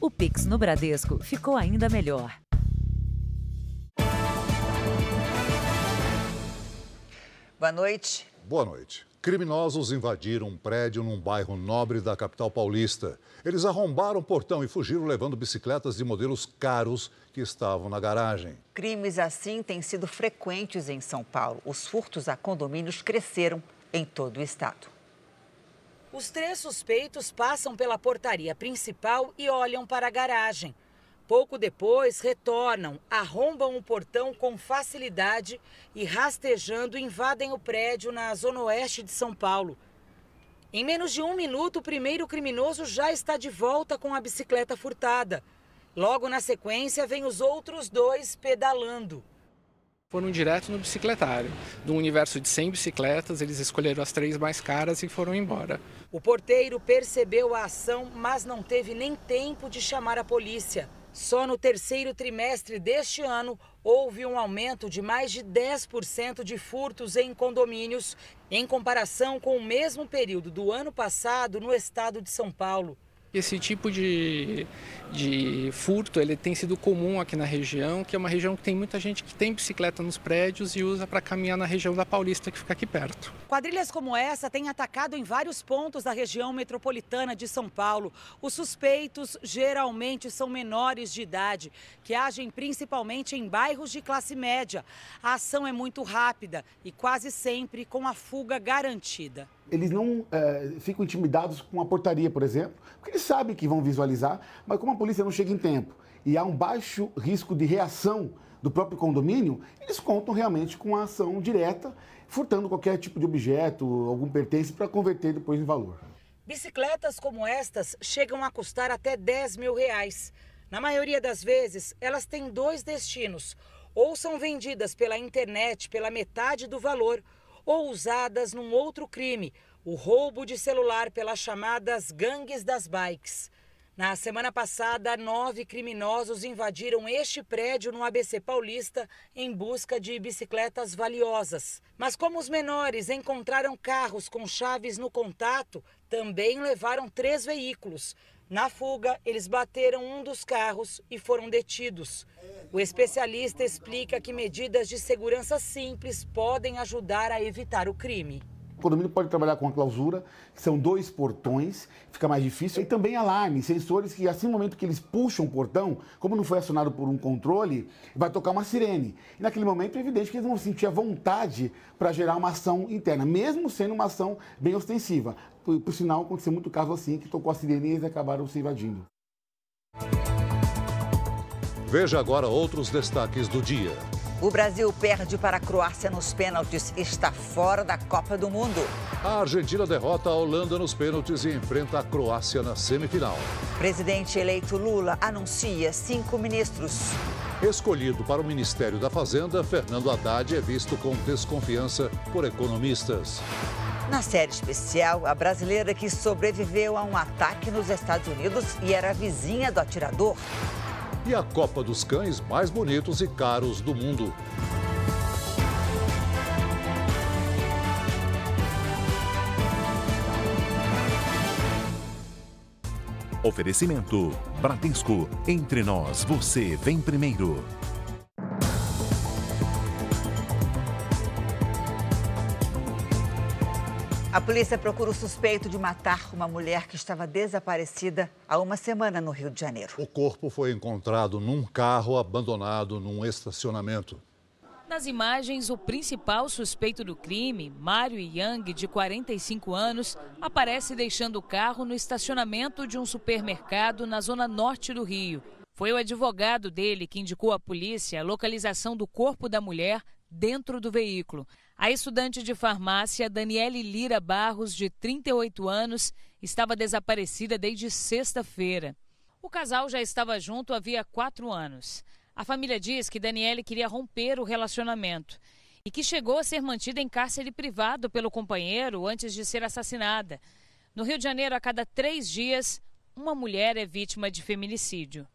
O Pix no Bradesco ficou ainda melhor. Boa noite. Boa noite. Criminosos invadiram um prédio num bairro nobre da capital paulista. Eles arrombaram o portão e fugiram levando bicicletas de modelos caros que estavam na garagem. Crimes assim têm sido frequentes em São Paulo. Os furtos a condomínios cresceram em todo o estado. Os três suspeitos passam pela portaria principal e olham para a garagem. Pouco depois, retornam, arrombam o portão com facilidade e, rastejando, invadem o prédio na zona oeste de São Paulo. Em menos de um minuto, o primeiro criminoso já está de volta com a bicicleta furtada. Logo na sequência, vem os outros dois pedalando. Foram direto no bicicletário. Do universo de 100 bicicletas, eles escolheram as três mais caras e foram embora. O porteiro percebeu a ação, mas não teve nem tempo de chamar a polícia. Só no terceiro trimestre deste ano, houve um aumento de mais de 10% de furtos em condomínios, em comparação com o mesmo período do ano passado no estado de São Paulo. Esse tipo de, de furto ele tem sido comum aqui na região, que é uma região que tem muita gente que tem bicicleta nos prédios e usa para caminhar na região da Paulista, que fica aqui perto. Quadrilhas como essa têm atacado em vários pontos da região metropolitana de São Paulo. Os suspeitos geralmente são menores de idade, que agem principalmente em bairros de classe média. A ação é muito rápida e quase sempre com a fuga garantida eles não é, ficam intimidados com a portaria, por exemplo, porque eles sabem que vão visualizar, mas como a polícia não chega em tempo e há um baixo risco de reação do próprio condomínio, eles contam realmente com a ação direta, furtando qualquer tipo de objeto, algum pertence, para converter depois em valor. Bicicletas como estas chegam a custar até 10 mil reais. Na maioria das vezes, elas têm dois destinos. Ou são vendidas pela internet pela metade do valor, ou usadas num outro crime, o roubo de celular pelas chamadas gangues das bikes. Na semana passada, nove criminosos invadiram este prédio no ABC Paulista em busca de bicicletas valiosas. Mas, como os menores encontraram carros com chaves no contato, também levaram três veículos. Na fuga, eles bateram um dos carros e foram detidos. O especialista explica que medidas de segurança simples podem ajudar a evitar o crime. O condomínio pode trabalhar com a clausura, que são dois portões, fica mais difícil. E também alarmes, sensores que, assim no momento que eles puxam o portão, como não foi acionado por um controle, vai tocar uma sirene. E naquele momento é evidente que eles vão sentir a vontade para gerar uma ação interna, mesmo sendo uma ação bem ostensiva. Por, por sinal, aconteceu muito caso assim, que tocou a sirene e eles acabaram se invadindo. Veja agora outros destaques do dia. O Brasil perde para a Croácia nos pênaltis e está fora da Copa do Mundo. A Argentina derrota a Holanda nos pênaltis e enfrenta a Croácia na semifinal. Presidente eleito Lula anuncia cinco ministros. Escolhido para o Ministério da Fazenda, Fernando Haddad é visto com desconfiança por economistas. Na série especial, a brasileira que sobreviveu a um ataque nos Estados Unidos e era vizinha do atirador e a Copa dos Cães mais bonitos e caros do mundo. Oferecimento: Bradesco. Entre nós, você vem primeiro. A polícia procura o suspeito de matar uma mulher que estava desaparecida há uma semana no Rio de Janeiro. O corpo foi encontrado num carro abandonado num estacionamento. Nas imagens, o principal suspeito do crime, Mário Yang, de 45 anos, aparece deixando o carro no estacionamento de um supermercado na zona norte do Rio. Foi o advogado dele que indicou à polícia a localização do corpo da mulher dentro do veículo. A estudante de farmácia Daniele Lira Barros, de 38 anos, estava desaparecida desde sexta-feira. O casal já estava junto havia quatro anos. A família diz que Daniele queria romper o relacionamento e que chegou a ser mantida em cárcere privado pelo companheiro antes de ser assassinada. No Rio de Janeiro, a cada três dias, uma mulher é vítima de feminicídio.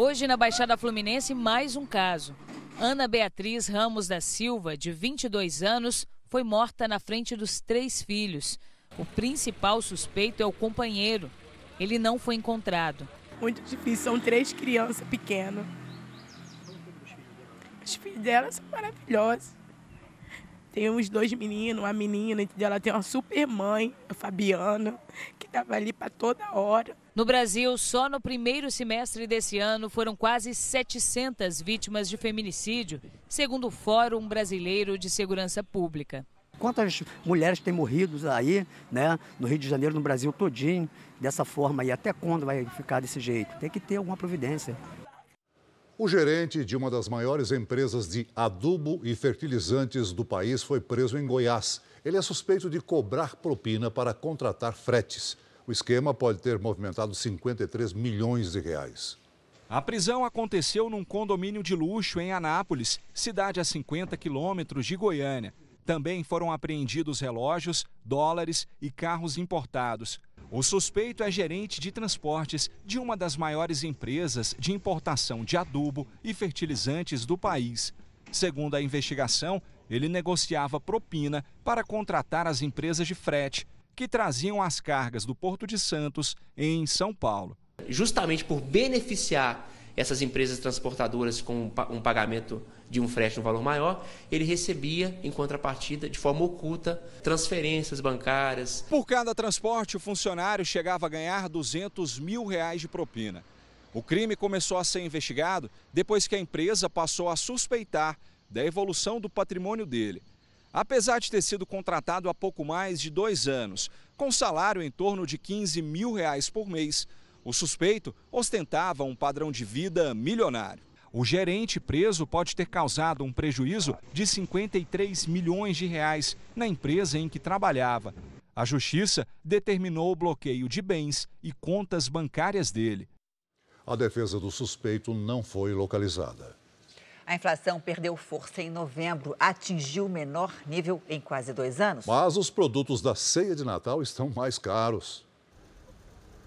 Hoje, na Baixada Fluminense, mais um caso. Ana Beatriz Ramos da Silva, de 22 anos, foi morta na frente dos três filhos. O principal suspeito é o companheiro. Ele não foi encontrado. Muito difícil, são três crianças pequenas. Os filhos dela são maravilhosos. Tem uns dois meninos, uma menina? Ela tem uma super mãe, a Fabiana, que estava ali para toda hora. No Brasil, só no primeiro semestre desse ano foram quase 700 vítimas de feminicídio, segundo o Fórum Brasileiro de Segurança Pública. Quantas mulheres têm morrido aí, né, no Rio de Janeiro, no Brasil todinho, dessa forma e até quando vai ficar desse jeito? Tem que ter alguma providência. O gerente de uma das maiores empresas de adubo e fertilizantes do país foi preso em Goiás. Ele é suspeito de cobrar propina para contratar fretes. O esquema pode ter movimentado 53 milhões de reais. A prisão aconteceu num condomínio de luxo em Anápolis, cidade a 50 quilômetros de Goiânia. Também foram apreendidos relógios, dólares e carros importados. O suspeito é gerente de transportes de uma das maiores empresas de importação de adubo e fertilizantes do país. Segundo a investigação, ele negociava propina para contratar as empresas de frete que traziam as cargas do Porto de Santos em São Paulo. Justamente por beneficiar essas empresas transportadoras com um pagamento de um frete no valor maior, ele recebia, em contrapartida, de forma oculta, transferências bancárias. Por cada transporte, o funcionário chegava a ganhar 200 mil reais de propina. O crime começou a ser investigado depois que a empresa passou a suspeitar da evolução do patrimônio dele. Apesar de ter sido contratado há pouco mais de dois anos, com salário em torno de 15 mil reais por mês, o suspeito ostentava um padrão de vida milionário. O gerente preso pode ter causado um prejuízo de 53 milhões de reais na empresa em que trabalhava. A justiça determinou o bloqueio de bens e contas bancárias dele. A defesa do suspeito não foi localizada. A inflação perdeu força em novembro, atingiu o menor nível em quase dois anos. Mas os produtos da ceia de Natal estão mais caros.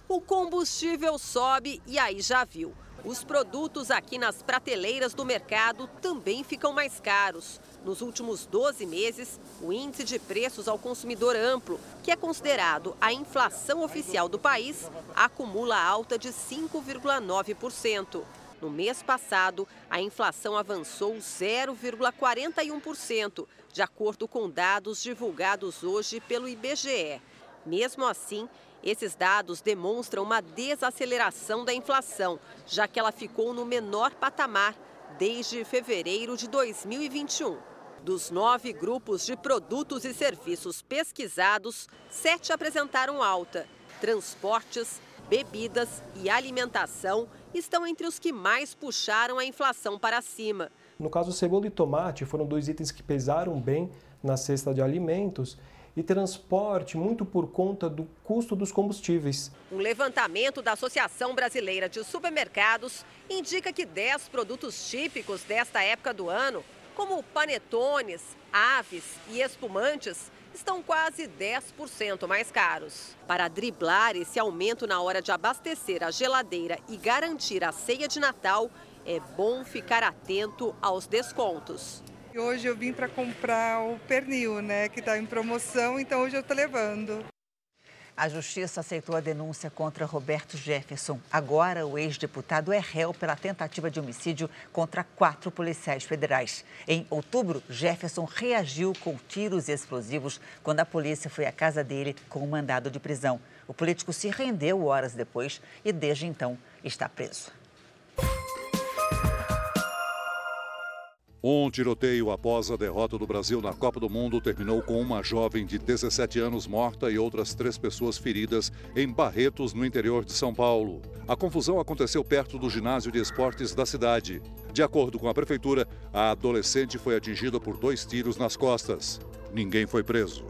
O combustível sobe e aí já viu. Os produtos aqui nas prateleiras do mercado também ficam mais caros. Nos últimos 12 meses, o índice de preços ao consumidor amplo, que é considerado a inflação oficial do país, acumula alta de 5,9%. No mês passado, a inflação avançou 0,41%, de acordo com dados divulgados hoje pelo IBGE. Mesmo assim, esses dados demonstram uma desaceleração da inflação, já que ela ficou no menor patamar desde fevereiro de 2021. Dos nove grupos de produtos e serviços pesquisados, sete apresentaram alta. Transportes, bebidas e alimentação estão entre os que mais puxaram a inflação para cima. No caso, cebola e tomate foram dois itens que pesaram bem na cesta de alimentos e transporte muito por conta do custo dos combustíveis. Um levantamento da Associação Brasileira de Supermercados indica que 10 produtos típicos desta época do ano, como panetones, aves e espumantes, estão quase 10% mais caros. Para driblar esse aumento na hora de abastecer a geladeira e garantir a ceia de Natal, é bom ficar atento aos descontos. Hoje eu vim para comprar o pernil, né, que está em promoção, então hoje eu estou levando. A justiça aceitou a denúncia contra Roberto Jefferson. Agora, o ex-deputado é réu pela tentativa de homicídio contra quatro policiais federais. Em outubro, Jefferson reagiu com tiros explosivos quando a polícia foi à casa dele com um mandado de prisão. O político se rendeu horas depois e, desde então, está preso. Um tiroteio após a derrota do Brasil na Copa do Mundo terminou com uma jovem de 17 anos morta e outras três pessoas feridas em Barretos, no interior de São Paulo. A confusão aconteceu perto do ginásio de esportes da cidade. De acordo com a prefeitura, a adolescente foi atingida por dois tiros nas costas. Ninguém foi preso.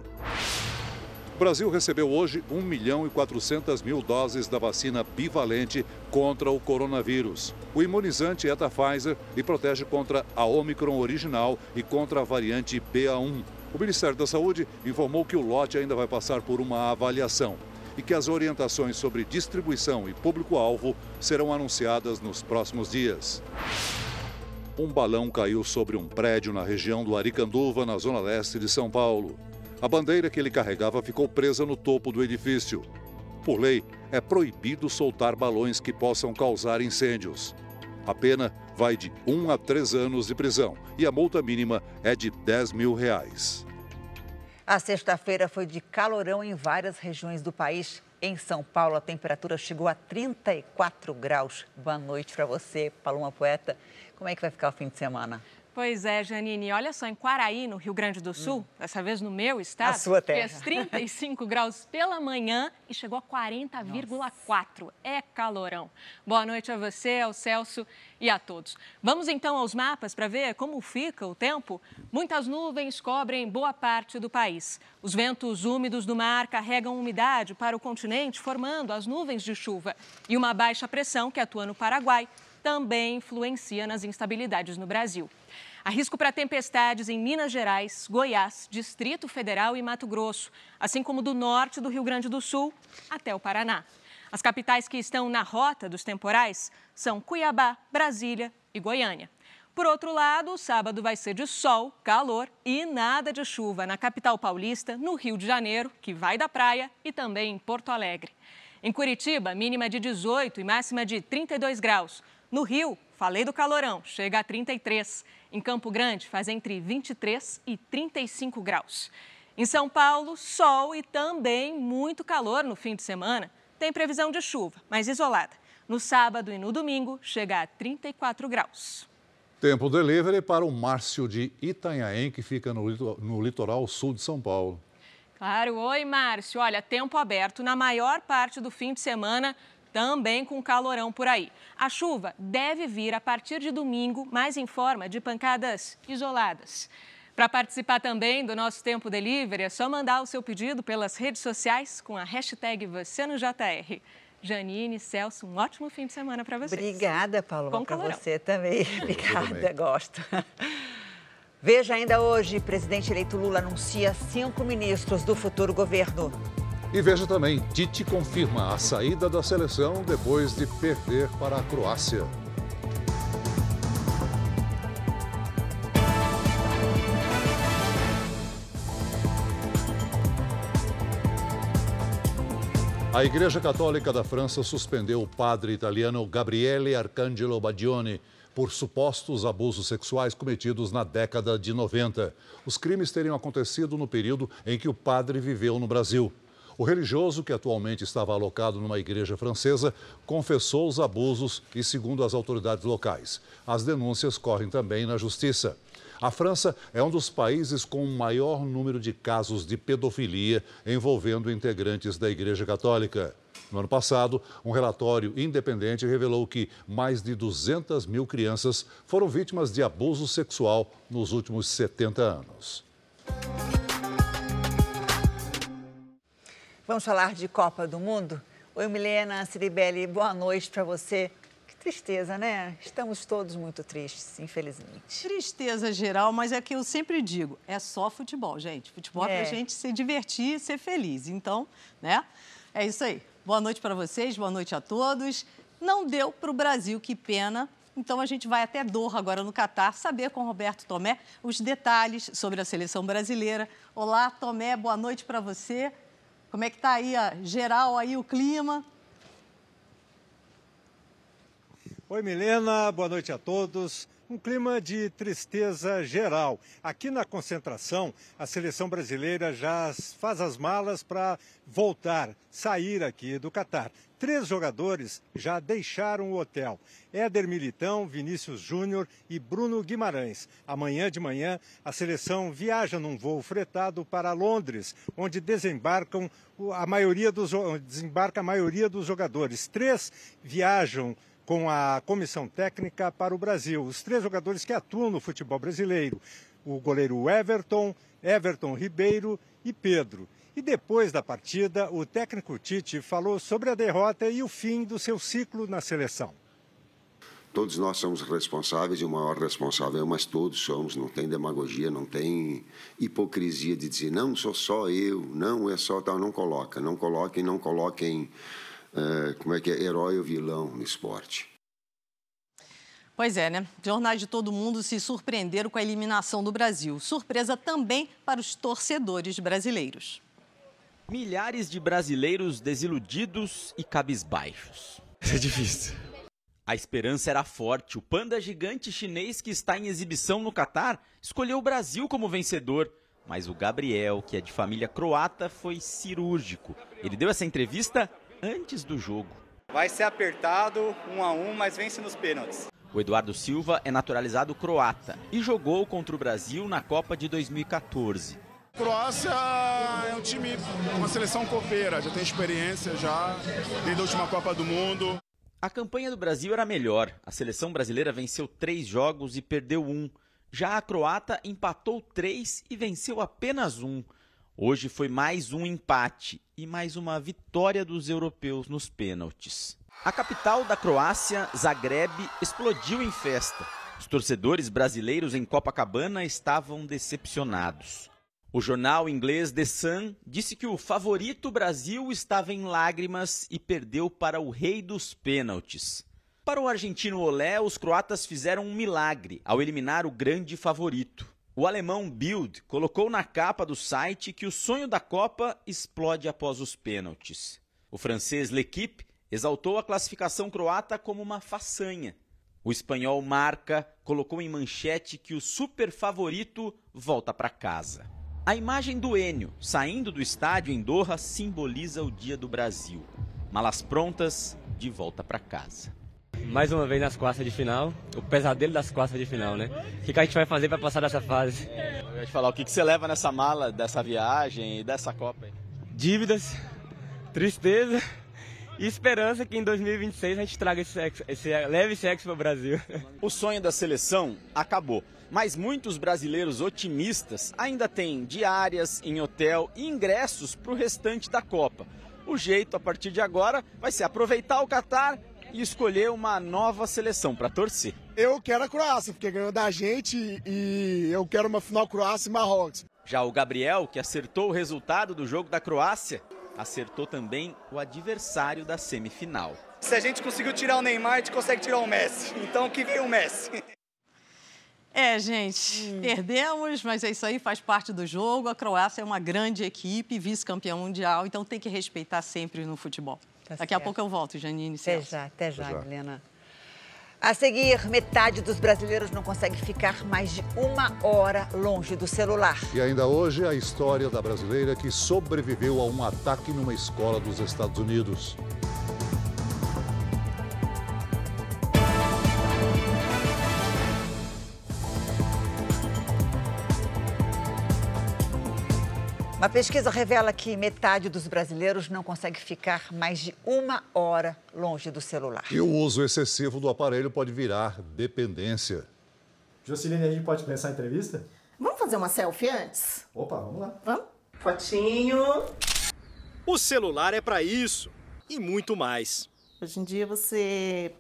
Brasil recebeu hoje 1 milhão e 400 mil doses da vacina bivalente contra o coronavírus. O imunizante é da Pfizer e protege contra a Omicron original e contra a variante BA1. O Ministério da Saúde informou que o lote ainda vai passar por uma avaliação e que as orientações sobre distribuição e público-alvo serão anunciadas nos próximos dias. Um balão caiu sobre um prédio na região do Aricanduva, na zona leste de São Paulo. A bandeira que ele carregava ficou presa no topo do edifício. Por lei, é proibido soltar balões que possam causar incêndios. A pena vai de 1 a 3 anos de prisão e a multa mínima é de 10 mil reais. A sexta-feira foi de calorão em várias regiões do país. Em São Paulo, a temperatura chegou a 34 graus. Boa noite para você, Paloma Poeta. Como é que vai ficar o fim de semana? Pois é, Janine. Olha só, em Quaraí, no Rio Grande do Sul, hum. dessa vez no meu estado, a sua terra. fez 35 graus pela manhã e chegou a 40,4. É calorão. Boa noite a você, ao Celso e a todos. Vamos então aos mapas para ver como fica o tempo? Muitas nuvens cobrem boa parte do país. Os ventos úmidos do mar carregam umidade para o continente, formando as nuvens de chuva. E uma baixa pressão que atua no Paraguai também influencia nas instabilidades no Brasil. Há risco para tempestades em Minas Gerais, Goiás, Distrito Federal e Mato Grosso, assim como do norte do Rio Grande do Sul até o Paraná. As capitais que estão na rota dos temporais são Cuiabá, Brasília e Goiânia. Por outro lado, o sábado vai ser de sol, calor e nada de chuva na capital paulista, no Rio de Janeiro, que vai da praia, e também em Porto Alegre. Em Curitiba, mínima de 18 e máxima de 32 graus. No Rio, falei do calorão, chega a 33. Em Campo Grande, faz entre 23 e 35 graus. Em São Paulo, sol e também muito calor no fim de semana. Tem previsão de chuva, mas isolada. No sábado e no domingo, chega a 34 graus. Tempo delivery para o Márcio de Itanhaém, que fica no litoral sul de São Paulo. Claro. Oi, Márcio. Olha, tempo aberto na maior parte do fim de semana também com calorão por aí. A chuva deve vir a partir de domingo, mas em forma de pancadas isoladas. Para participar também do nosso Tempo Delivery, é só mandar o seu pedido pelas redes sociais com a hashtag #VocêNoJR. Janine, Celso, um ótimo fim de semana para vocês. Obrigada, Paulo. Para você também. Obrigada, gosto. Veja ainda hoje, presidente eleito Lula anuncia cinco ministros do futuro governo. E veja também, Tite confirma a saída da seleção depois de perder para a Croácia. A Igreja Católica da França suspendeu o padre italiano Gabriele Arcangelo Badioni por supostos abusos sexuais cometidos na década de 90. Os crimes teriam acontecido no período em que o padre viveu no Brasil. O religioso, que atualmente estava alocado numa igreja francesa, confessou os abusos e, segundo as autoridades locais, as denúncias correm também na justiça. A França é um dos países com o maior número de casos de pedofilia envolvendo integrantes da Igreja Católica. No ano passado, um relatório independente revelou que mais de 200 mil crianças foram vítimas de abuso sexual nos últimos 70 anos. Vamos falar de Copa do Mundo? Oi, Milena, Ciribelli, boa noite para você. Que tristeza, né? Estamos todos muito tristes, infelizmente. Tristeza geral, mas é que eu sempre digo, é só futebol, gente. Futebol é, é pra gente se divertir e ser feliz. Então, né? É isso aí. Boa noite para vocês, boa noite a todos. Não deu para o Brasil, que pena. Então a gente vai até Doha agora no Catar saber com Roberto Tomé os detalhes sobre a seleção brasileira. Olá, Tomé, boa noite para você. Como é que está aí a geral aí o clima? Oi, Milena, boa noite a todos um clima de tristeza geral. Aqui na concentração, a seleção brasileira já faz as malas para voltar, sair aqui do Catar. Três jogadores já deixaram o hotel: Éder Militão, Vinícius Júnior e Bruno Guimarães. Amanhã de manhã, a seleção viaja num voo fretado para Londres, onde desembarcam a maioria dos, desembarca a maioria dos jogadores. Três viajam com a comissão técnica para o Brasil. Os três jogadores que atuam no futebol brasileiro: o goleiro Everton, Everton Ribeiro e Pedro. E depois da partida, o técnico Tite falou sobre a derrota e o fim do seu ciclo na seleção. Todos nós somos responsáveis e o maior responsável, mas todos somos, não tem demagogia, não tem hipocrisia de dizer, não, sou só eu, não, é só tal, não coloca, não coloquem, não coloquem é, como é que é, herói ou vilão no esporte. Pois é, né? Jornais de todo mundo se surpreenderam com a eliminação do Brasil. Surpresa também para os torcedores brasileiros. milhares de brasileiros desiludidos e cabisbaixos. É difícil. A esperança era forte. O panda gigante chinês que está em exibição no Catar escolheu o Brasil como vencedor. Mas o Gabriel, que é de família croata, foi cirúrgico. Ele deu essa entrevista antes do jogo. Vai ser apertado, um a um, mas vence nos pênaltis. O Eduardo Silva é naturalizado croata e jogou contra o Brasil na Copa de 2014. Croácia é um time, uma seleção copeira, já tem experiência já, desde a última Copa do Mundo. A campanha do Brasil era melhor. A seleção brasileira venceu três jogos e perdeu um. Já a croata empatou três e venceu apenas um. Hoje foi mais um empate e mais uma vitória dos europeus nos pênaltis. A capital da Croácia, Zagreb, explodiu em festa. Os torcedores brasileiros em Copacabana estavam decepcionados. O jornal inglês The Sun disse que o favorito Brasil estava em lágrimas e perdeu para o rei dos pênaltis. Para o argentino Olé, os croatas fizeram um milagre ao eliminar o grande favorito. O alemão Bild colocou na capa do site que o sonho da Copa explode após os pênaltis. O francês L'Equipe exaltou a classificação croata como uma façanha. O espanhol Marca colocou em manchete que o super favorito volta para casa. A imagem do Enio saindo do estádio em Doha simboliza o Dia do Brasil. Malas prontas, de volta para casa. Mais uma vez nas quartas de final, o pesadelo das quartas de final, né? O que a gente vai fazer para passar dessa fase? Eu ia te falar, o que você leva nessa mala dessa viagem e dessa Copa? Dívidas, tristeza e esperança que em 2026 a gente traga esse, sexo, esse leve sexo para o Brasil. O sonho da seleção acabou, mas muitos brasileiros otimistas ainda têm diárias em hotel e ingressos para o restante da Copa. O jeito a partir de agora vai ser aproveitar o Catar e escolher uma nova seleção para torcer. Eu quero a Croácia, porque ganhou da gente e eu quero uma final Croácia e Marrocos. Já o Gabriel, que acertou o resultado do jogo da Croácia, acertou também o adversário da semifinal. Se a gente conseguiu tirar o Neymar, a gente consegue tirar o Messi. Então que vem o Messi. É, gente, hum. perdemos, mas é isso aí, faz parte do jogo. A Croácia é uma grande equipe, vice-campeão mundial, então tem que respeitar sempre no futebol. Tá Daqui certo. a pouco eu volto, Janine. Até já, até já, Helena. A seguir, metade dos brasileiros não consegue ficar mais de uma hora longe do celular. E ainda hoje, a história da brasileira que sobreviveu a um ataque numa escola dos Estados Unidos. Uma pesquisa revela que metade dos brasileiros não consegue ficar mais de uma hora longe do celular. E o uso excessivo do aparelho pode virar dependência. Jocilene, a gente pode começar a entrevista? Vamos fazer uma selfie antes? Opa, vamos lá. Vamos? Fotinho. O celular é para isso e muito mais. Hoje em dia você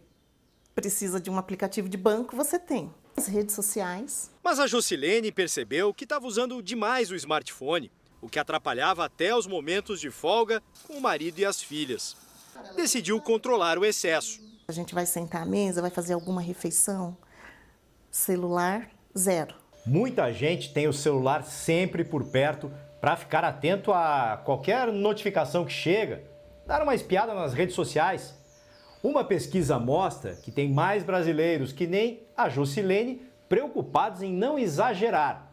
precisa de um aplicativo de banco, você tem. As redes sociais. Mas a Jocilene percebeu que estava usando demais o smartphone o que atrapalhava até os momentos de folga com o marido e as filhas. Decidiu controlar o excesso. A gente vai sentar à mesa, vai fazer alguma refeição. Celular, zero. Muita gente tem o celular sempre por perto para ficar atento a qualquer notificação que chega, dar uma espiada nas redes sociais. Uma pesquisa mostra que tem mais brasileiros que nem a Jusilene preocupados em não exagerar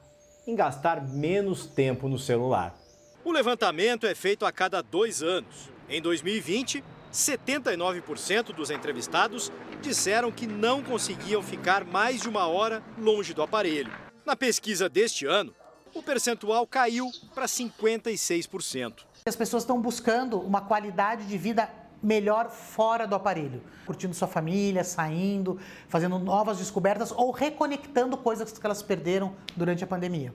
em gastar menos tempo no celular. O levantamento é feito a cada dois anos. Em 2020, 79% dos entrevistados disseram que não conseguiam ficar mais de uma hora longe do aparelho. Na pesquisa deste ano, o percentual caiu para 56%. As pessoas estão buscando uma qualidade de vida melhor fora do aparelho, curtindo sua família, saindo, fazendo novas descobertas ou reconectando coisas que elas perderam durante a pandemia.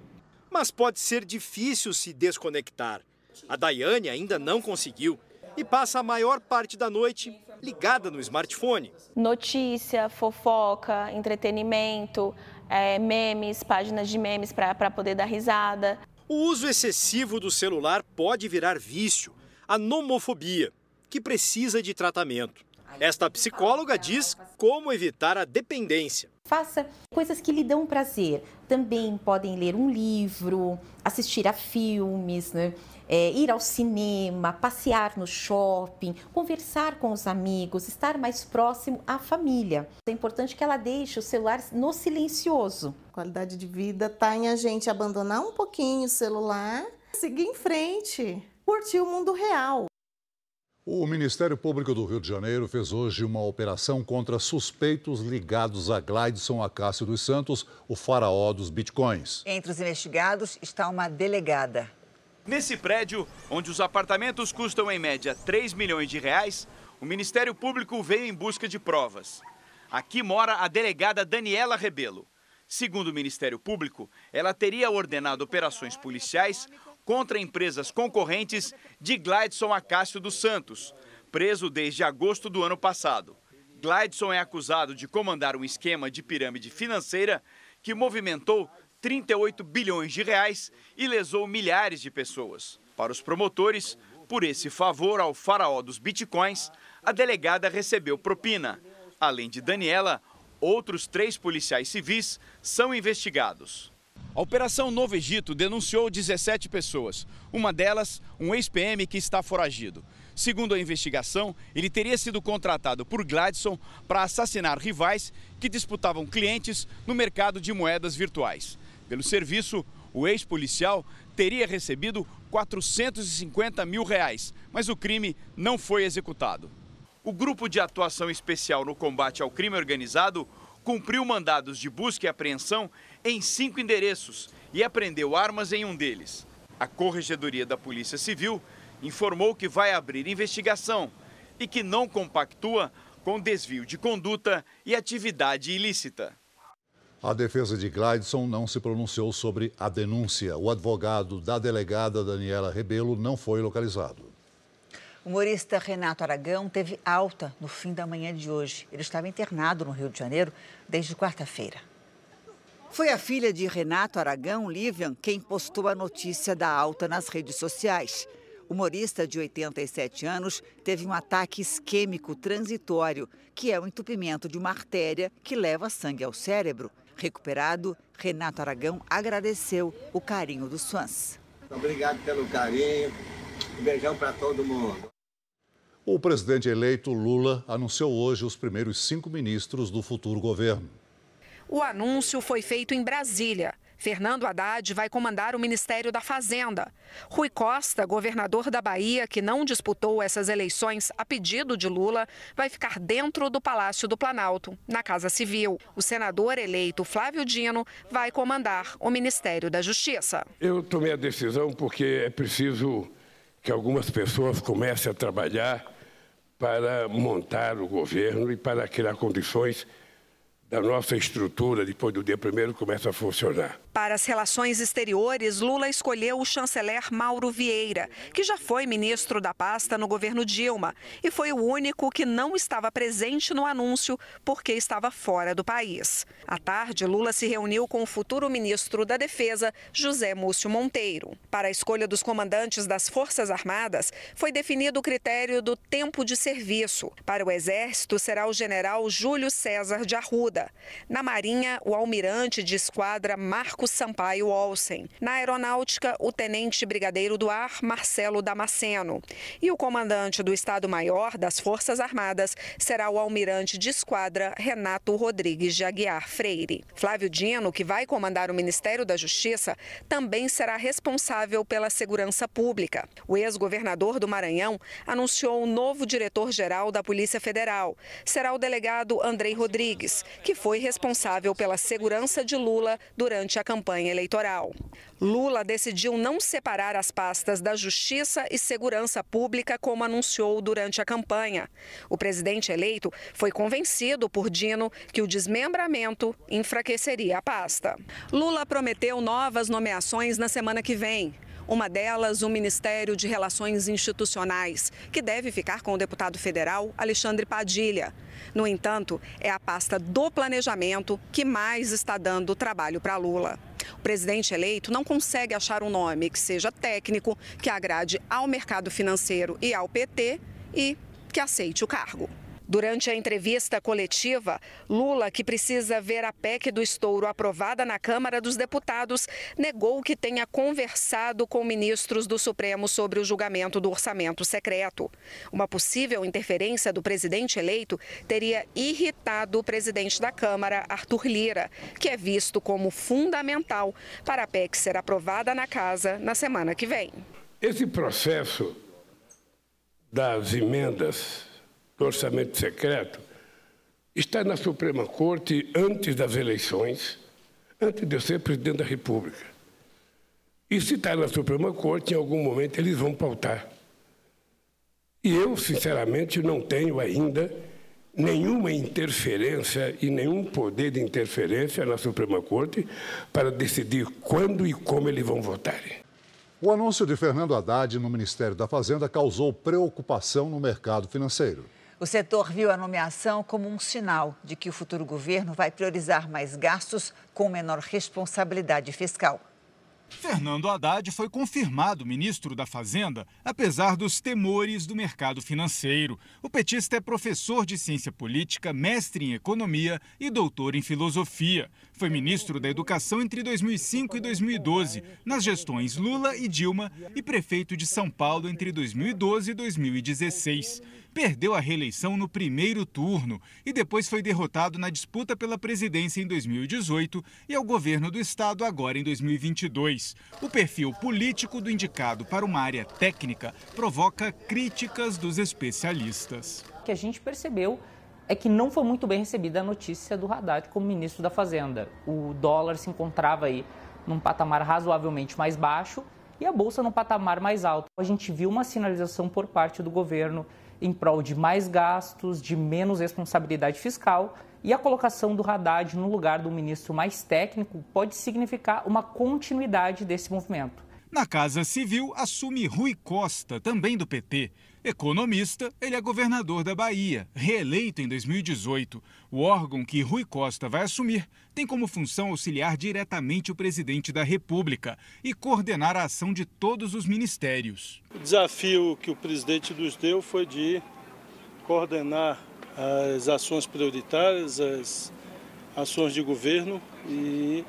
Mas pode ser difícil se desconectar. A Daiane ainda não conseguiu e passa a maior parte da noite ligada no smartphone. Notícia, fofoca, entretenimento, é, memes, páginas de memes para poder dar risada. O uso excessivo do celular pode virar vício, a nomofobia que precisa de tratamento. Esta psicóloga diz como evitar a dependência. Faça coisas que lhe dão prazer. Também podem ler um livro, assistir a filmes, né? é, ir ao cinema, passear no shopping, conversar com os amigos, estar mais próximo à família. É importante que ela deixe o celular no silencioso. A qualidade de vida está em a gente abandonar um pouquinho o celular, seguir em frente, curtir o mundo real. O Ministério Público do Rio de Janeiro fez hoje uma operação contra suspeitos ligados a Glideson Acácio dos Santos, o faraó dos bitcoins. Entre os investigados está uma delegada. Nesse prédio, onde os apartamentos custam em média 3 milhões de reais, o Ministério Público veio em busca de provas. Aqui mora a delegada Daniela Rebelo. Segundo o Ministério Público, ela teria ordenado operações policiais contra empresas concorrentes de Glideson Acácio dos Santos, preso desde agosto do ano passado. Glideson é acusado de comandar um esquema de pirâmide financeira que movimentou 38 bilhões de reais e lesou milhares de pessoas. Para os promotores, por esse favor ao faraó dos bitcoins, a delegada recebeu propina. Além de Daniela, outros três policiais civis são investigados. A Operação Novo Egito denunciou 17 pessoas, uma delas um ex-PM que está foragido. Segundo a investigação, ele teria sido contratado por Gladson para assassinar rivais que disputavam clientes no mercado de moedas virtuais. Pelo serviço, o ex-policial teria recebido 450 mil reais, mas o crime não foi executado. O Grupo de Atuação Especial no Combate ao Crime Organizado cumpriu mandados de busca e apreensão em cinco endereços e apreendeu armas em um deles. A Corregedoria da Polícia Civil informou que vai abrir investigação e que não compactua com desvio de conduta e atividade ilícita. A defesa de Glideson não se pronunciou sobre a denúncia. O advogado da delegada Daniela Rebelo não foi localizado. O humorista Renato Aragão teve alta no fim da manhã de hoje. Ele estava internado no Rio de Janeiro desde quarta-feira. Foi a filha de Renato Aragão, Livian, quem postou a notícia da alta nas redes sociais. O humorista de 87 anos teve um ataque isquêmico transitório, que é o entupimento de uma artéria que leva sangue ao cérebro. Recuperado, Renato Aragão agradeceu o carinho dos fãs. Obrigado pelo carinho. Um beijão para todo mundo. O presidente eleito Lula anunciou hoje os primeiros cinco ministros do futuro governo. O anúncio foi feito em Brasília. Fernando Haddad vai comandar o Ministério da Fazenda. Rui Costa, governador da Bahia, que não disputou essas eleições a pedido de Lula, vai ficar dentro do Palácio do Planalto, na Casa Civil. O senador eleito Flávio Dino vai comandar o Ministério da Justiça. Eu tomei a decisão porque é preciso que algumas pessoas comecem a trabalhar para montar o governo e para criar condições da nossa estrutura, depois do dia primeiro, começa a funcionar. Para as relações exteriores, Lula escolheu o chanceler Mauro Vieira, que já foi ministro da pasta no governo Dilma e foi o único que não estava presente no anúncio porque estava fora do país. À tarde, Lula se reuniu com o futuro ministro da Defesa, José Múcio Monteiro. Para a escolha dos comandantes das Forças Armadas, foi definido o critério do tempo de serviço. Para o Exército, será o general Júlio César de Arruda. Na Marinha, o almirante de esquadra Marcos Sampaio Olsen. Na Aeronáutica, o tenente brigadeiro do ar Marcelo Damasceno. E o comandante do Estado-Maior das Forças Armadas será o almirante de esquadra Renato Rodrigues de Aguiar Freire. Flávio Dino, que vai comandar o Ministério da Justiça, também será responsável pela segurança pública. O ex-governador do Maranhão anunciou o novo diretor-geral da Polícia Federal. Será o delegado Andrei Rodrigues, que foi responsável pela segurança de Lula durante a campanha eleitoral. Lula decidiu não separar as pastas da Justiça e Segurança Pública, como anunciou durante a campanha. O presidente eleito foi convencido por Dino que o desmembramento enfraqueceria a pasta. Lula prometeu novas nomeações na semana que vem. Uma delas, o Ministério de Relações Institucionais, que deve ficar com o deputado federal Alexandre Padilha. No entanto, é a pasta do planejamento que mais está dando trabalho para Lula. O presidente eleito não consegue achar um nome que seja técnico, que agrade ao mercado financeiro e ao PT e que aceite o cargo. Durante a entrevista coletiva, Lula, que precisa ver a PEC do estouro aprovada na Câmara dos Deputados, negou que tenha conversado com ministros do Supremo sobre o julgamento do orçamento secreto. Uma possível interferência do presidente eleito teria irritado o presidente da Câmara, Arthur Lira, que é visto como fundamental para a PEC ser aprovada na casa na semana que vem. Esse processo das emendas orçamento secreto está na Suprema Corte antes das eleições, antes de eu ser presidente da República. E se está na Suprema Corte, em algum momento eles vão pautar. E eu, sinceramente, não tenho ainda nenhuma interferência e nenhum poder de interferência na Suprema Corte para decidir quando e como eles vão votar. O anúncio de Fernando Haddad no Ministério da Fazenda causou preocupação no mercado financeiro. O setor viu a nomeação como um sinal de que o futuro governo vai priorizar mais gastos com menor responsabilidade fiscal. Fernando Haddad foi confirmado ministro da Fazenda, apesar dos temores do mercado financeiro. O petista é professor de ciência política, mestre em economia e doutor em filosofia. Foi ministro da Educação entre 2005 e 2012, nas gestões Lula e Dilma, e prefeito de São Paulo entre 2012 e 2016 perdeu a reeleição no primeiro turno e depois foi derrotado na disputa pela presidência em 2018 e ao governo do estado agora em 2022. O perfil político do indicado para uma área técnica provoca críticas dos especialistas. Que a gente percebeu é que não foi muito bem recebida a notícia do Haddad como ministro da Fazenda. O dólar se encontrava aí num patamar razoavelmente mais baixo e a bolsa num patamar mais alto. A gente viu uma sinalização por parte do governo em prol de mais gastos, de menos responsabilidade fiscal. E a colocação do Haddad no lugar do ministro mais técnico pode significar uma continuidade desse movimento. Na Casa Civil, assume Rui Costa, também do PT. Economista, ele é governador da Bahia, reeleito em 2018. O órgão que Rui Costa vai assumir tem como função auxiliar diretamente o presidente da República e coordenar a ação de todos os ministérios. O desafio que o presidente nos deu foi de coordenar as ações prioritárias, as ações de governo e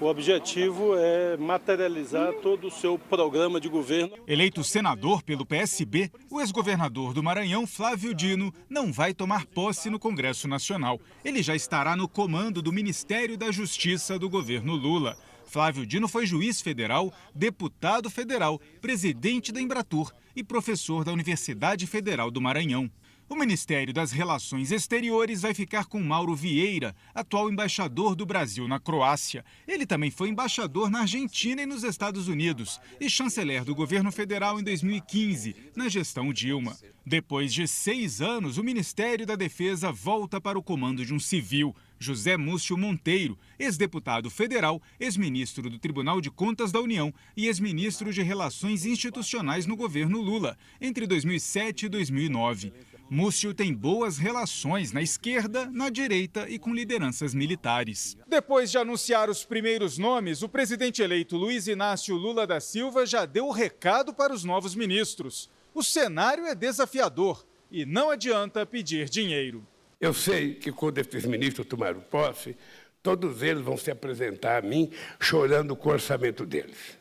o objetivo é materializar todo o seu programa de governo. Eleito senador pelo PSB, o ex-governador do Maranhão, Flávio Dino, não vai tomar posse no Congresso Nacional. Ele já estará no comando do Ministério da Justiça do governo Lula. Flávio Dino foi juiz federal, deputado federal, presidente da Embratur e professor da Universidade Federal do Maranhão. O Ministério das Relações Exteriores vai ficar com Mauro Vieira, atual embaixador do Brasil na Croácia. Ele também foi embaixador na Argentina e nos Estados Unidos e chanceler do governo federal em 2015, na gestão Dilma. Depois de seis anos, o Ministério da Defesa volta para o comando de um civil. José Múcio Monteiro, ex-deputado federal, ex-ministro do Tribunal de Contas da União e ex-ministro de Relações Institucionais no governo Lula, entre 2007 e 2009. Múcio tem boas relações na esquerda, na direita e com lideranças militares. Depois de anunciar os primeiros nomes, o presidente eleito Luiz Inácio Lula da Silva já deu o recado para os novos ministros. O cenário é desafiador e não adianta pedir dinheiro. Eu sei que quando esses ministros tomaram posse, todos eles vão se apresentar a mim chorando com o orçamento deles.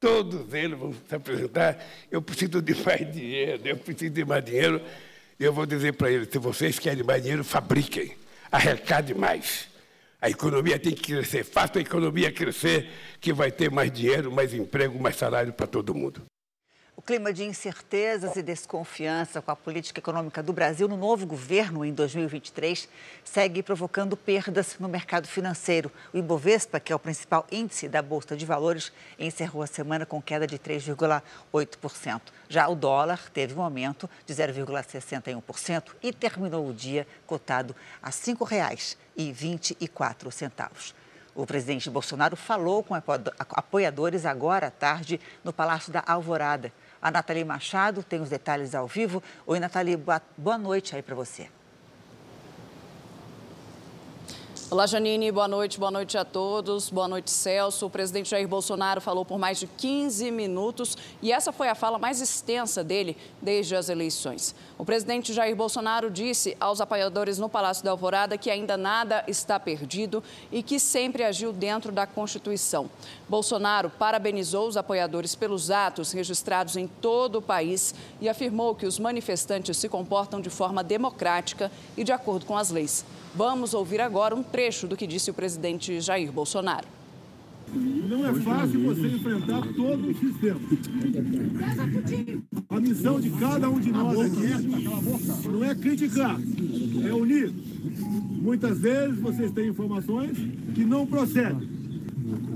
Todos eles vão se apresentar. Eu preciso de mais dinheiro, eu preciso de mais dinheiro. Eu vou dizer para eles: se vocês querem mais dinheiro, fabriquem, arrecadem mais. A economia tem que crescer, faça a economia crescer, que vai ter mais dinheiro, mais emprego, mais salário para todo mundo. O clima de incertezas e desconfiança com a política econômica do Brasil no novo governo em 2023 segue provocando perdas no mercado financeiro. O Ibovespa, que é o principal índice da Bolsa de Valores, encerrou a semana com queda de 3,8%. Já o dólar teve um aumento de 0,61% e terminou o dia cotado a R$ 5,24. O presidente Bolsonaro falou com apoiadores agora à tarde no Palácio da Alvorada. A Nathalie Machado tem os detalhes ao vivo. Oi, Nathalie, boa, noite aí para você. Olá, Janine, boa noite, boa noite a todos. Boa noite, Celso. O presidente Jair Bolsonaro falou por mais de 15 minutos e essa foi a fala mais extensa dele desde as eleições. O presidente Jair Bolsonaro disse aos apoiadores no Palácio da Alvorada que ainda nada está perdido e que sempre agiu dentro da Constituição. Bolsonaro parabenizou os apoiadores pelos atos registrados em todo o país e afirmou que os manifestantes se comportam de forma democrática e de acordo com as leis. Vamos ouvir agora um trecho do que disse o presidente Jair Bolsonaro. Não é fácil você enfrentar todo o sistema. A missão de cada um de nós aqui não é criticar, é unir. Muitas vezes vocês têm informações que não procedem.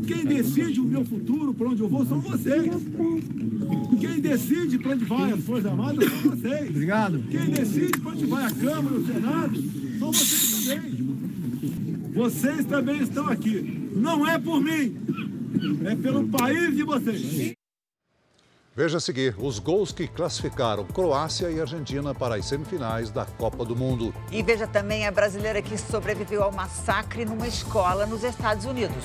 Quem decide o meu futuro, para onde eu vou, são vocês. Quem decide para onde vai as Forças Armadas são vocês. Obrigado. Quem decide para onde vai a Câmara, o Senado, são vocês também. Vocês também estão aqui. Não é por mim, é pelo país de vocês. Veja a seguir os gols que classificaram Croácia e Argentina para as semifinais da Copa do Mundo. E veja também a brasileira que sobreviveu ao massacre numa escola nos Estados Unidos.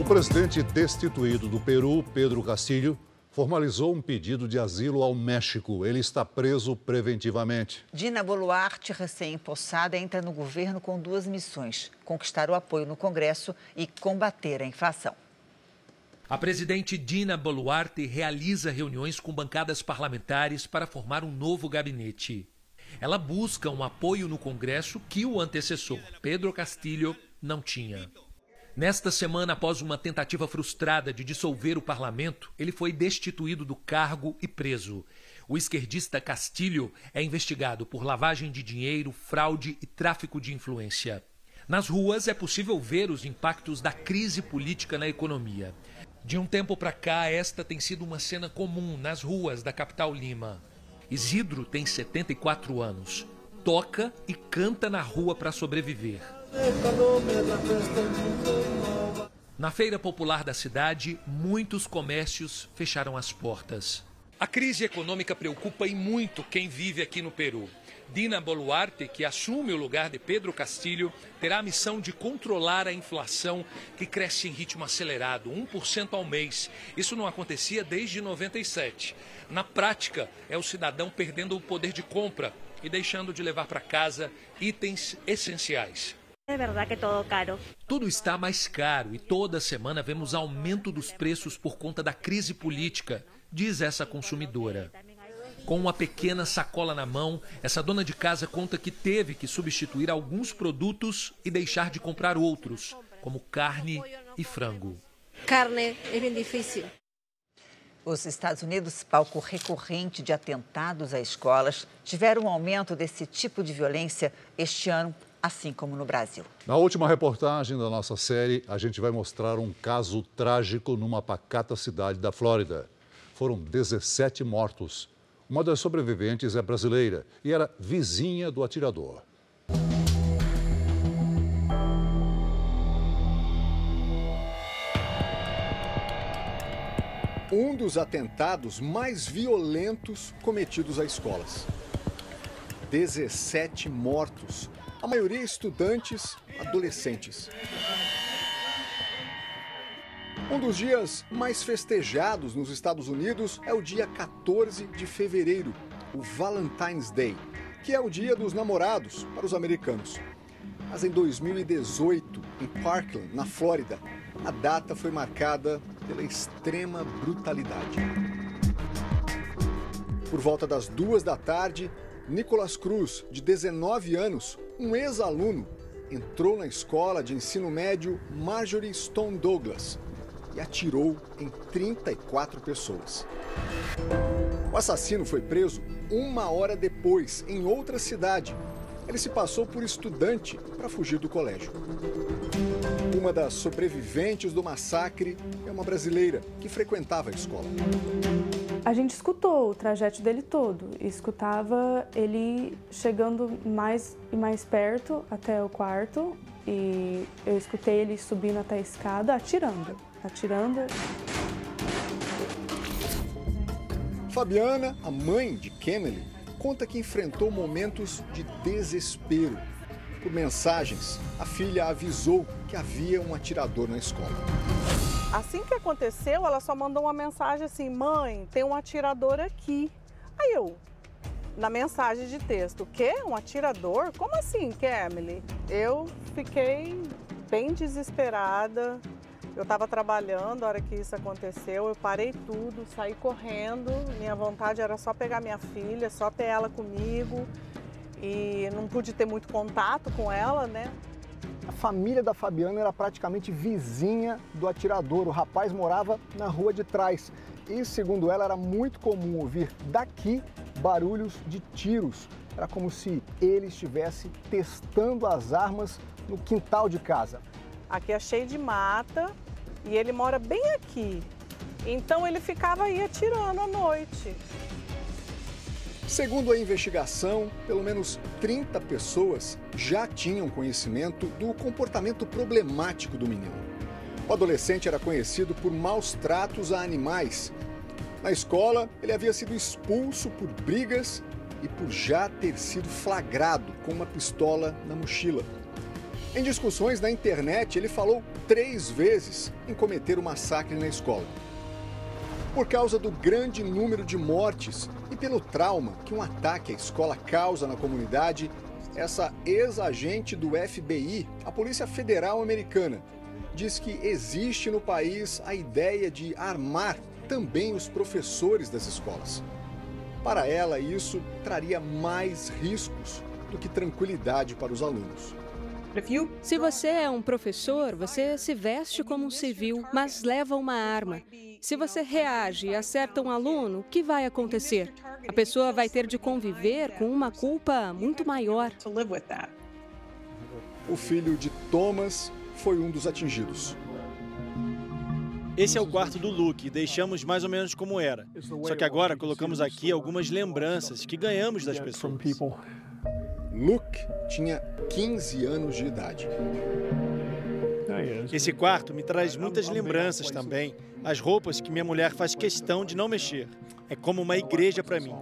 O presidente destituído do Peru, Pedro Castilho, formalizou um pedido de asilo ao México. Ele está preso preventivamente. Dina Boluarte, recém-empossada, entra no governo com duas missões: conquistar o apoio no Congresso e combater a inflação. A presidente Dina Boluarte realiza reuniões com bancadas parlamentares para formar um novo gabinete. Ela busca um apoio no Congresso que o antecessor, Pedro Castilho, não tinha. Nesta semana, após uma tentativa frustrada de dissolver o parlamento, ele foi destituído do cargo e preso. O esquerdista Castilho é investigado por lavagem de dinheiro, fraude e tráfico de influência. Nas ruas é possível ver os impactos da crise política na economia. De um tempo para cá, esta tem sido uma cena comum nas ruas da capital Lima. Isidro tem 74 anos, toca e canta na rua para sobreviver. Na feira popular da cidade, muitos comércios fecharam as portas. A crise econômica preocupa e muito quem vive aqui no Peru. Dina Boluarte, que assume o lugar de Pedro Castilho, terá a missão de controlar a inflação que cresce em ritmo acelerado, 1% ao mês. Isso não acontecia desde 97. Na prática, é o cidadão perdendo o poder de compra e deixando de levar para casa itens essenciais. É verdade que tudo caro. Tudo está mais caro e toda semana vemos aumento dos preços por conta da crise política, diz essa consumidora. Com uma pequena sacola na mão, essa dona de casa conta que teve que substituir alguns produtos e deixar de comprar outros, como carne e frango. Carne é bem difícil. Os Estados Unidos, palco recorrente de atentados a escolas, tiveram um aumento desse tipo de violência este ano assim como no Brasil. Na última reportagem da nossa série, a gente vai mostrar um caso trágico numa pacata cidade da Flórida. Foram 17 mortos. Uma das sobreviventes é brasileira e era vizinha do atirador. Um dos atentados mais violentos cometidos a escolas. 17 mortos a maioria estudantes, adolescentes. Um dos dias mais festejados nos Estados Unidos é o dia 14 de fevereiro, o Valentine's Day, que é o dia dos namorados para os americanos. Mas em 2018, em Parkland, na Flórida, a data foi marcada pela extrema brutalidade. Por volta das duas da tarde, Nicolas Cruz, de 19 anos, um ex-aluno, entrou na escola de ensino médio Marjorie Stone Douglas e atirou em 34 pessoas. O assassino foi preso uma hora depois, em outra cidade. Ele se passou por estudante para fugir do colégio. Uma das sobreviventes do massacre é uma brasileira que frequentava a escola. A gente escutou o trajeto dele todo, escutava ele chegando mais e mais perto até o quarto e eu escutei ele subindo até a escada, atirando, atirando. Fabiana, a mãe de Kemely, conta que enfrentou momentos de desespero. Por mensagens, a filha avisou que havia um atirador na escola. Assim que aconteceu, ela só mandou uma mensagem assim: mãe, tem um atirador aqui. Aí eu, na mensagem de texto, quê? Um atirador? Como assim, Kemily? Eu fiquei bem desesperada. Eu estava trabalhando, a hora que isso aconteceu, eu parei tudo, saí correndo. Minha vontade era só pegar minha filha, só ter ela comigo. E não pude ter muito contato com ela, né? Família da Fabiana era praticamente vizinha do atirador. O rapaz morava na rua de trás. E, segundo ela, era muito comum ouvir daqui barulhos de tiros. Era como se ele estivesse testando as armas no quintal de casa. Aqui é cheio de mata e ele mora bem aqui. Então ele ficava aí atirando à noite. Segundo a investigação, pelo menos 30 pessoas já tinham conhecimento do comportamento problemático do menino. O adolescente era conhecido por maus tratos a animais. Na escola, ele havia sido expulso por brigas e por já ter sido flagrado com uma pistola na mochila. Em discussões na internet, ele falou três vezes em cometer o um massacre na escola. Por causa do grande número de mortes e pelo trauma que um ataque à escola causa na comunidade, essa ex-agente do FBI, a Polícia Federal Americana, diz que existe no país a ideia de armar também os professores das escolas. Para ela, isso traria mais riscos do que tranquilidade para os alunos. Se você é um professor, você se veste como um civil, mas leva uma arma. Se você reage e acerta um aluno, o que vai acontecer? A pessoa vai ter de conviver com uma culpa muito maior. O filho de Thomas foi um dos atingidos. Esse é o quarto do Luke, deixamos mais ou menos como era. Só que agora colocamos aqui algumas lembranças que ganhamos das pessoas. Luke tinha 15 anos de idade. Esse quarto me traz muitas lembranças também. As roupas que minha mulher faz questão de não mexer. É como uma igreja para mim.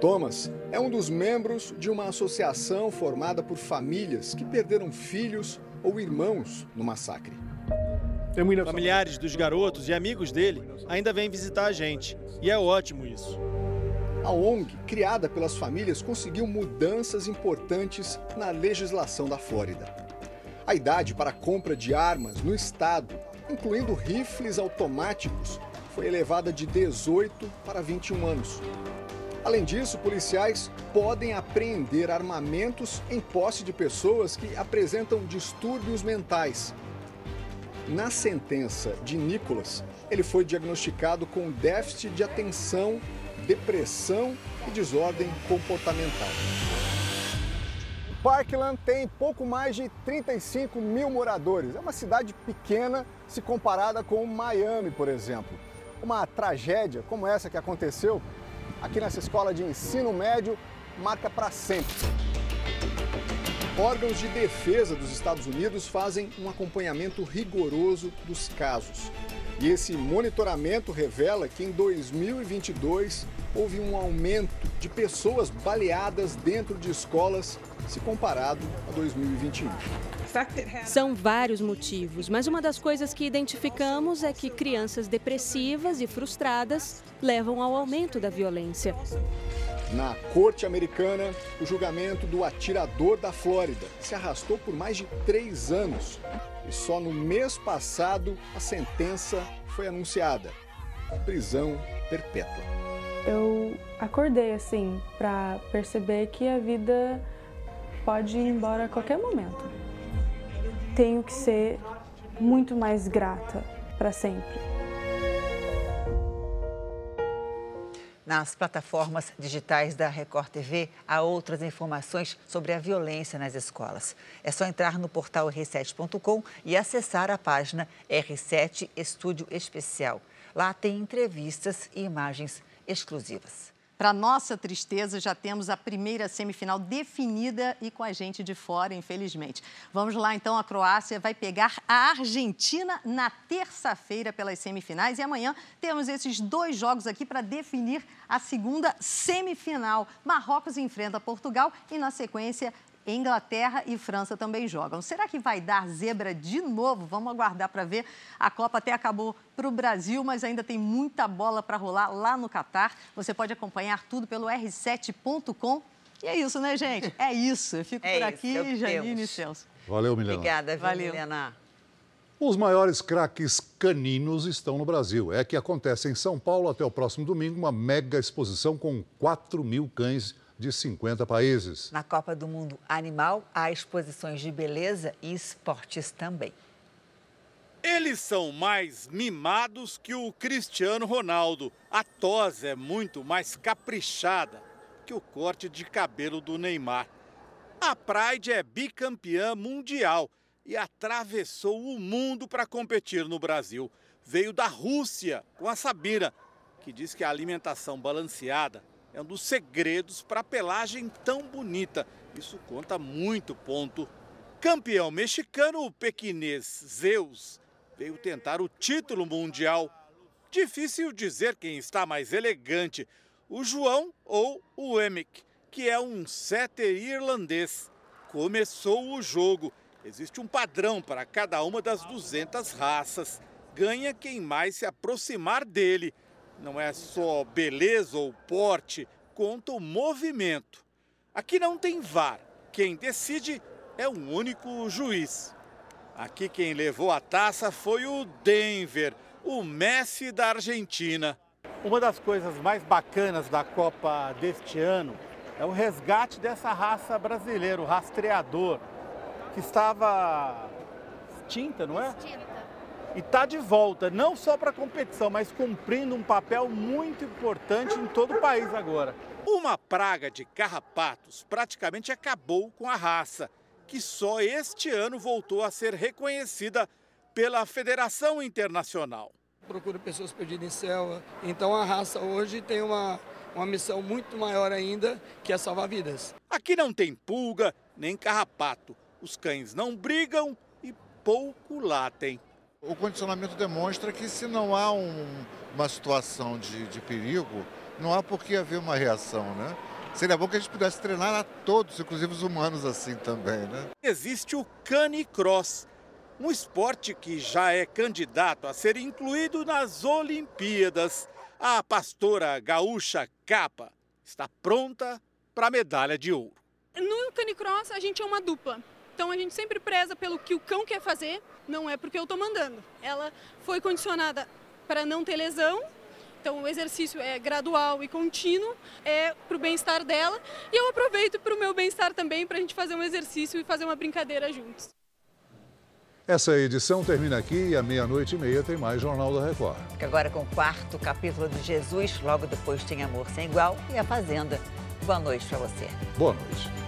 Thomas é um dos membros de uma associação formada por famílias que perderam filhos ou irmãos no massacre. Familiares dos garotos e amigos dele ainda vêm visitar a gente. E é ótimo isso. A ONG, criada pelas famílias, conseguiu mudanças importantes na legislação da Flórida. A idade para a compra de armas no estado, incluindo rifles automáticos, foi elevada de 18 para 21 anos. Além disso, policiais podem apreender armamentos em posse de pessoas que apresentam distúrbios mentais. Na sentença de Nicholas, ele foi diagnosticado com déficit de atenção depressão e desordem comportamental. Parkland tem pouco mais de 35 mil moradores. É uma cidade pequena se comparada com Miami, por exemplo. Uma tragédia como essa que aconteceu aqui nessa escola de ensino médio marca para sempre. Órgãos de defesa dos Estados Unidos fazem um acompanhamento rigoroso dos casos. E esse monitoramento revela que em 2022 houve um aumento de pessoas baleadas dentro de escolas se comparado a 2021. São vários motivos, mas uma das coisas que identificamos é que crianças depressivas e frustradas levam ao aumento da violência. Na corte americana, o julgamento do atirador da Flórida se arrastou por mais de três anos. E só no mês passado a sentença foi anunciada: prisão perpétua. Eu acordei assim para perceber que a vida pode ir embora a qualquer momento. Tenho que ser muito mais grata para sempre. Nas plataformas digitais da Record TV há outras informações sobre a violência nas escolas. É só entrar no portal r7.com e acessar a página R7 Estúdio Especial. Lá tem entrevistas e imagens exclusivas. Para nossa tristeza, já temos a primeira semifinal definida e com a gente de fora, infelizmente. Vamos lá, então, a Croácia vai pegar a Argentina na terça-feira pelas semifinais e amanhã temos esses dois jogos aqui para definir a segunda semifinal. Marrocos enfrenta Portugal e, na sequência, Inglaterra e França também jogam. Será que vai dar zebra de novo? Vamos aguardar para ver. A Copa até acabou para o Brasil, mas ainda tem muita bola para rolar lá no Catar. Você pode acompanhar tudo pelo r7.com. E é isso, né, gente? É isso. Eu fico é por aqui, isso, Janine e Celso. Valeu, Milena. Obrigada, viu, Valeu. Milena. Os maiores craques caninos estão no Brasil. É que acontece em São Paulo até o próximo domingo uma mega exposição com 4 mil cães de 50 países. Na Copa do Mundo Animal, há exposições de beleza e esportes também. Eles são mais mimados que o Cristiano Ronaldo. A tosa é muito mais caprichada que o corte de cabelo do Neymar. A Pride é bicampeã mundial e atravessou o mundo para competir no Brasil. Veio da Rússia com a Sabina, que diz que a alimentação balanceada é um dos segredos para a pelagem tão bonita. Isso conta muito ponto. Campeão mexicano, o pequinês Zeus, veio tentar o título mundial. Difícil dizer quem está mais elegante, o João ou o Emick, que é um setter irlandês. Começou o jogo. Existe um padrão para cada uma das 200 raças. Ganha quem mais se aproximar dele. Não é só beleza ou porte, conta o movimento. Aqui não tem VAR. Quem decide é um único juiz. Aqui quem levou a taça foi o Denver, o Messi da Argentina. Uma das coisas mais bacanas da Copa deste ano é o resgate dessa raça brasileira, o rastreador, que estava extinta, não é? Extinta. E está de volta, não só para a competição, mas cumprindo um papel muito importante em todo o país agora. Uma praga de carrapatos praticamente acabou com a raça, que só este ano voltou a ser reconhecida pela Federação Internacional. Procura pessoas perdidas em selva. Então a raça hoje tem uma, uma missão muito maior ainda, que é salvar vidas. Aqui não tem pulga nem carrapato. Os cães não brigam e pouco latem. O condicionamento demonstra que se não há um, uma situação de, de, perigo, não há por que haver uma reação, né? Seria bom que a gente pudesse treinar a todos, inclusive os humanos assim também, né? Existe o canicross, um esporte que já é candidato a ser incluído nas Olimpíadas. A pastora gaúcha Capa está pronta para a medalha de ouro. No canicross a gente é uma dupla. Então a gente sempre preza pelo que o cão quer fazer, não é porque eu estou mandando. Ela foi condicionada para não ter lesão, então o exercício é gradual e contínuo, é para o bem-estar dela. E eu aproveito para o meu bem-estar também, para a gente fazer um exercício e fazer uma brincadeira juntos. Essa edição termina aqui e à meia-noite e meia tem mais Jornal da Record. Fica agora com o quarto capítulo de Jesus, logo depois tem Amor Sem Igual e A Fazenda. Boa noite para você. Boa noite.